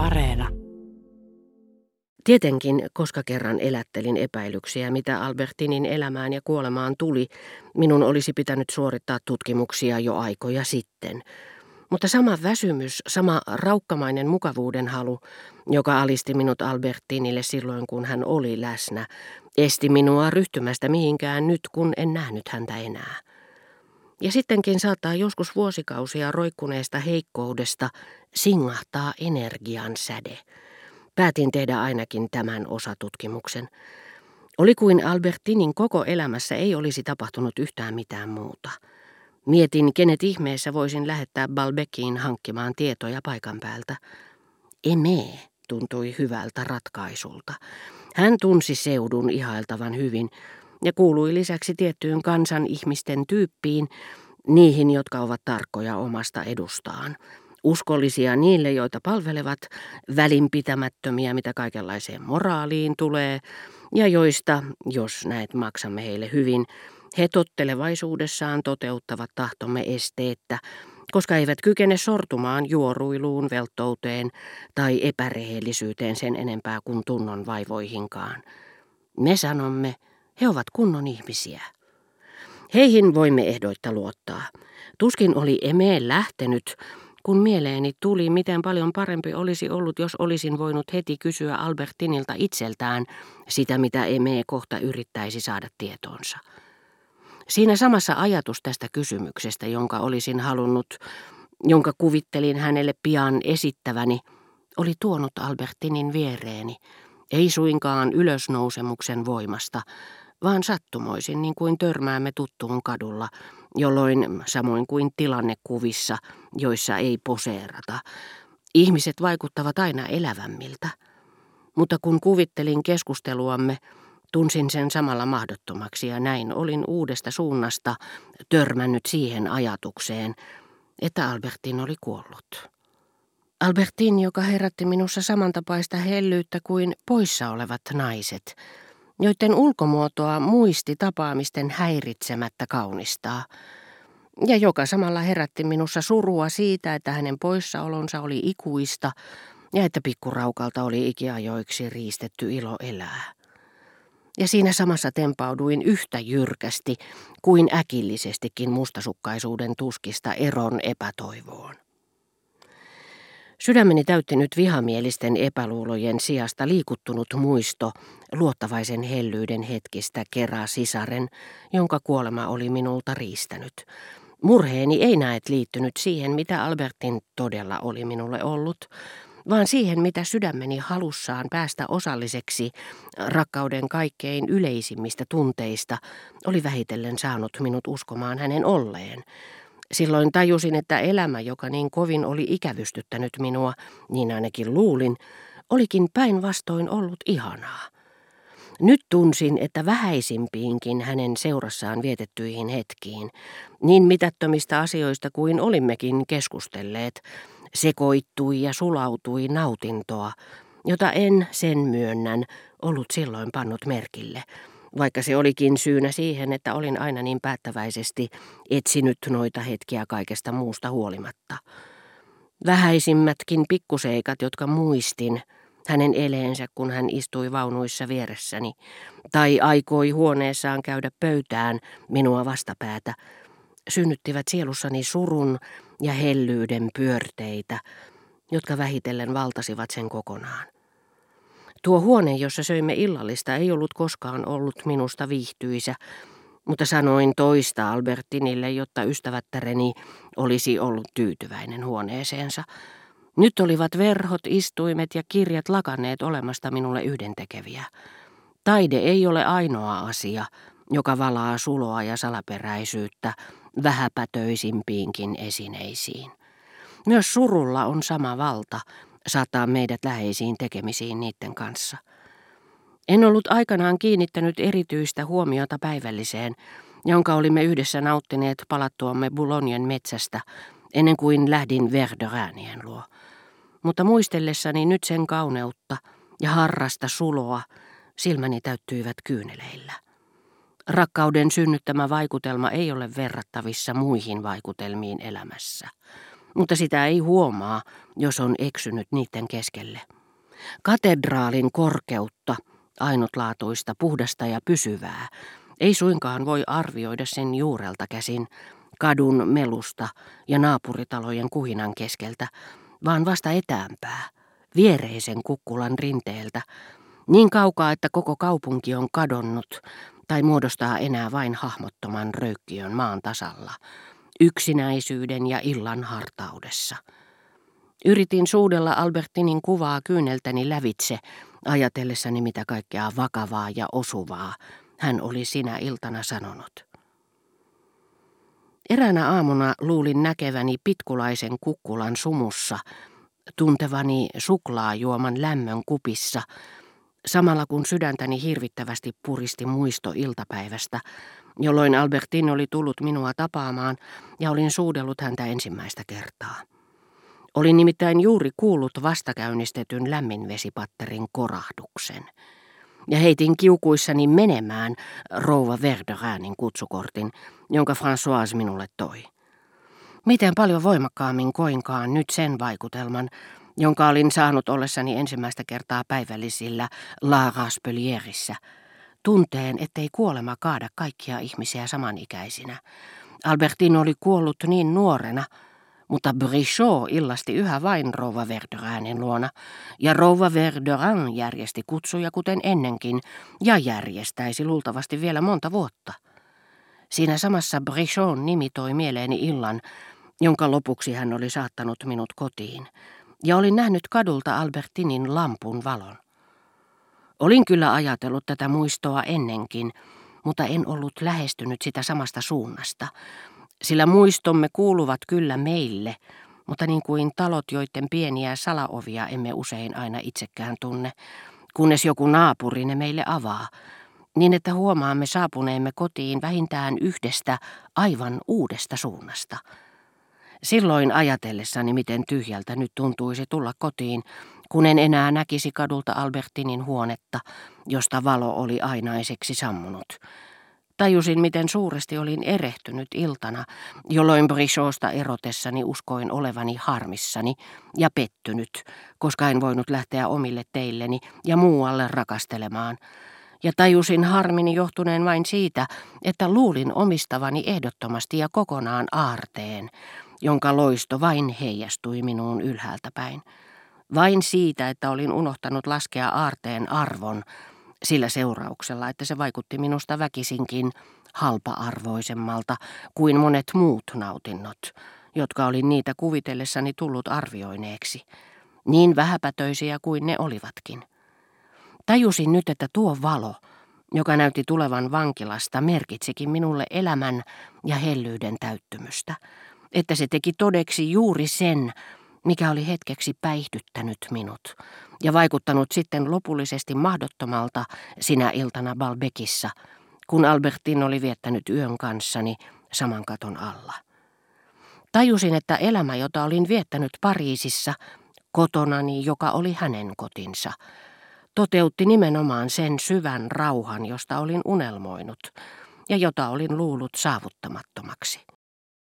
Areena. Tietenkin, koska kerran elättelin epäilyksiä, mitä Albertinin elämään ja kuolemaan tuli, minun olisi pitänyt suorittaa tutkimuksia jo aikoja sitten. Mutta sama väsymys, sama raukkamainen mukavuuden halu, joka alisti minut Albertinille silloin, kun hän oli läsnä, esti minua ryhtymästä mihinkään nyt, kun en nähnyt häntä enää. Ja sittenkin saattaa joskus vuosikausia roikkuneesta heikkoudesta singahtaa energian säde. Päätin tehdä ainakin tämän osatutkimuksen. Oli kuin Albertinin koko elämässä ei olisi tapahtunut yhtään mitään muuta. Mietin, kenet ihmeessä voisin lähettää Balbekiin hankkimaan tietoja paikan päältä. Eme tuntui hyvältä ratkaisulta. Hän tunsi seudun ihailtavan hyvin ja kuului lisäksi tiettyyn kansan ihmisten tyyppiin, niihin, jotka ovat tarkkoja omasta edustaan. Uskollisia niille, joita palvelevat, välinpitämättömiä, mitä kaikenlaiseen moraaliin tulee, ja joista, jos näet maksamme heille hyvin, he tottelevaisuudessaan toteuttavat tahtomme esteettä, koska eivät kykene sortumaan juoruiluun, velttouteen tai epärehellisyyteen sen enempää kuin tunnon vaivoihinkaan. Me sanomme, he ovat kunnon ihmisiä. Heihin voimme ehdoitta luottaa. Tuskin oli emeen lähtenyt, kun mieleeni tuli, miten paljon parempi olisi ollut, jos olisin voinut heti kysyä Albertinilta itseltään sitä, mitä Eme kohta yrittäisi saada tietoonsa. Siinä samassa ajatus tästä kysymyksestä, jonka olisin halunnut, jonka kuvittelin hänelle pian esittäväni, oli tuonut Albertinin viereeni, ei suinkaan ylösnousemuksen voimasta, vaan sattumoisin niin kuin törmäämme tuttuun kadulla, jolloin samoin kuin tilannekuvissa, joissa ei poseerata, ihmiset vaikuttavat aina elävämmiltä. Mutta kun kuvittelin keskusteluamme, tunsin sen samalla mahdottomaksi ja näin olin uudesta suunnasta törmännyt siihen ajatukseen, että Albertin oli kuollut. Albertin, joka herätti minussa samantapaista hellyyttä kuin poissa olevat naiset – joiden ulkomuotoa muisti tapaamisten häiritsemättä kaunistaa, ja joka samalla herätti minussa surua siitä, että hänen poissaolonsa oli ikuista ja että pikkuraukalta oli ikiajoiksi riistetty ilo elää. Ja siinä samassa tempauduin yhtä jyrkästi kuin äkillisestikin mustasukkaisuuden tuskista eron epätoivoon. Sydämeni täytti nyt vihamielisten epäluulojen sijasta liikuttunut muisto luottavaisen hellyyden hetkistä kerää sisaren, jonka kuolema oli minulta riistänyt. Murheeni ei näet liittynyt siihen, mitä Albertin todella oli minulle ollut, vaan siihen, mitä sydämeni halussaan päästä osalliseksi rakkauden kaikkein yleisimmistä tunteista oli vähitellen saanut minut uskomaan hänen olleen, Silloin tajusin, että elämä, joka niin kovin oli ikävystyttänyt minua, niin ainakin luulin, olikin päinvastoin ollut ihanaa. Nyt tunsin, että vähäisimpiinkin hänen seurassaan vietettyihin hetkiin, niin mitättömistä asioista kuin olimmekin keskustelleet, sekoittui ja sulautui nautintoa, jota en, sen myönnän, ollut silloin pannut merkille – vaikka se olikin syynä siihen, että olin aina niin päättäväisesti etsinyt noita hetkiä kaikesta muusta huolimatta. Vähäisimmätkin pikkuseikat, jotka muistin, hänen eleensä, kun hän istui vaunuissa vieressäni, tai aikoi huoneessaan käydä pöytään minua vastapäätä, synnyttivät sielussani surun ja hellyyden pyörteitä, jotka vähitellen valtasivat sen kokonaan. Tuo huone, jossa söimme illallista, ei ollut koskaan ollut minusta viihtyisä, mutta sanoin toista Albertinille, jotta ystävättäreni olisi ollut tyytyväinen huoneeseensa. Nyt olivat verhot, istuimet ja kirjat lakanneet olemasta minulle yhdentekeviä. Taide ei ole ainoa asia, joka valaa suloa ja salaperäisyyttä vähäpätöisimpiinkin esineisiin. Myös surulla on sama valta, saattaa meidät läheisiin tekemisiin niiden kanssa. En ollut aikanaan kiinnittänyt erityistä huomiota päivälliseen, jonka olimme yhdessä nauttineet palattuamme Boulognen metsästä ennen kuin lähdin Verderäänien luo. Mutta muistellessani nyt sen kauneutta ja harrasta suloa, silmäni täyttyivät kyyneleillä. Rakkauden synnyttämä vaikutelma ei ole verrattavissa muihin vaikutelmiin elämässä. Mutta sitä ei huomaa, jos on eksynyt niiden keskelle. Katedraalin korkeutta, ainutlaatuista, puhdasta ja pysyvää, ei suinkaan voi arvioida sen juurelta käsin, kadun melusta ja naapuritalojen kuhinan keskeltä, vaan vasta etäämpää, viereisen kukkulan rinteeltä, niin kaukaa, että koko kaupunki on kadonnut tai muodostaa enää vain hahmottoman röykkiön maan tasalla, yksinäisyyden ja illan hartaudessa. Yritin suudella Albertinin kuvaa kyyneltäni lävitse, ajatellessani mitä kaikkea vakavaa ja osuvaa hän oli sinä iltana sanonut. Eräänä aamuna luulin näkeväni pitkulaisen kukkulan sumussa, tuntevani suklaajuoman lämmön kupissa, samalla kun sydäntäni hirvittävästi puristi muisto iltapäivästä, jolloin Albertin oli tullut minua tapaamaan ja olin suudellut häntä ensimmäistä kertaa. Olin nimittäin juuri kuullut vastakäynnistetyn lämminvesipatterin korahduksen. Ja heitin kiukuissani menemään rouva Verderäänin kutsukortin, jonka François minulle toi. Miten paljon voimakkaammin koinkaan nyt sen vaikutelman, jonka olin saanut ollessani ensimmäistä kertaa päivällisillä La Raspelierissä, tunteen, ettei kuolema kaada kaikkia ihmisiä samanikäisinä. Albertin oli kuollut niin nuorena, mutta Brichot illasti yhä vain rouva Verderanin luona, ja rouva Verderan järjesti kutsuja kuten ennenkin, ja järjestäisi luultavasti vielä monta vuotta. Siinä samassa Brichot nimi toi mieleeni illan, jonka lopuksi hän oli saattanut minut kotiin, ja olin nähnyt kadulta Albertinin lampun valon. Olin kyllä ajatellut tätä muistoa ennenkin, mutta en ollut lähestynyt sitä samasta suunnasta, sillä muistomme kuuluvat kyllä meille, mutta niin kuin talot, joiden pieniä salaovia emme usein aina itsekään tunne, kunnes joku naapuri ne meille avaa, niin että huomaamme saapuneemme kotiin vähintään yhdestä aivan uudesta suunnasta. Silloin ajatellessani, miten tyhjältä nyt tuntuisi tulla kotiin, kun en enää näkisi kadulta Albertinin huonetta, josta valo oli ainaiseksi sammunut. Tajusin, miten suuresti olin erehtynyt iltana, jolloin Brichosta erotessani uskoin olevani harmissani ja pettynyt, koska en voinut lähteä omille teilleni ja muualle rakastelemaan. Ja tajusin harmini johtuneen vain siitä, että luulin omistavani ehdottomasti ja kokonaan aarteen, jonka loisto vain heijastui minuun ylhäältä päin. Vain siitä, että olin unohtanut laskea aarteen arvon, sillä seurauksella, että se vaikutti minusta väkisinkin halpa-arvoisemmalta kuin monet muut nautinnot, jotka olin niitä kuvitellessani tullut arvioineeksi, niin vähäpätöisiä kuin ne olivatkin. Tajusin nyt, että tuo valo, joka näytti tulevan vankilasta, merkitsikin minulle elämän ja hellyyden täyttymystä, että se teki todeksi juuri sen, mikä oli hetkeksi päihdyttänyt minut ja vaikuttanut sitten lopullisesti mahdottomalta sinä iltana Balbekissa, kun Albertin oli viettänyt yön kanssani saman katon alla. Tajusin, että elämä, jota olin viettänyt Pariisissa, kotonani, joka oli hänen kotinsa, toteutti nimenomaan sen syvän rauhan, josta olin unelmoinut ja jota olin luullut saavuttamattomaksi.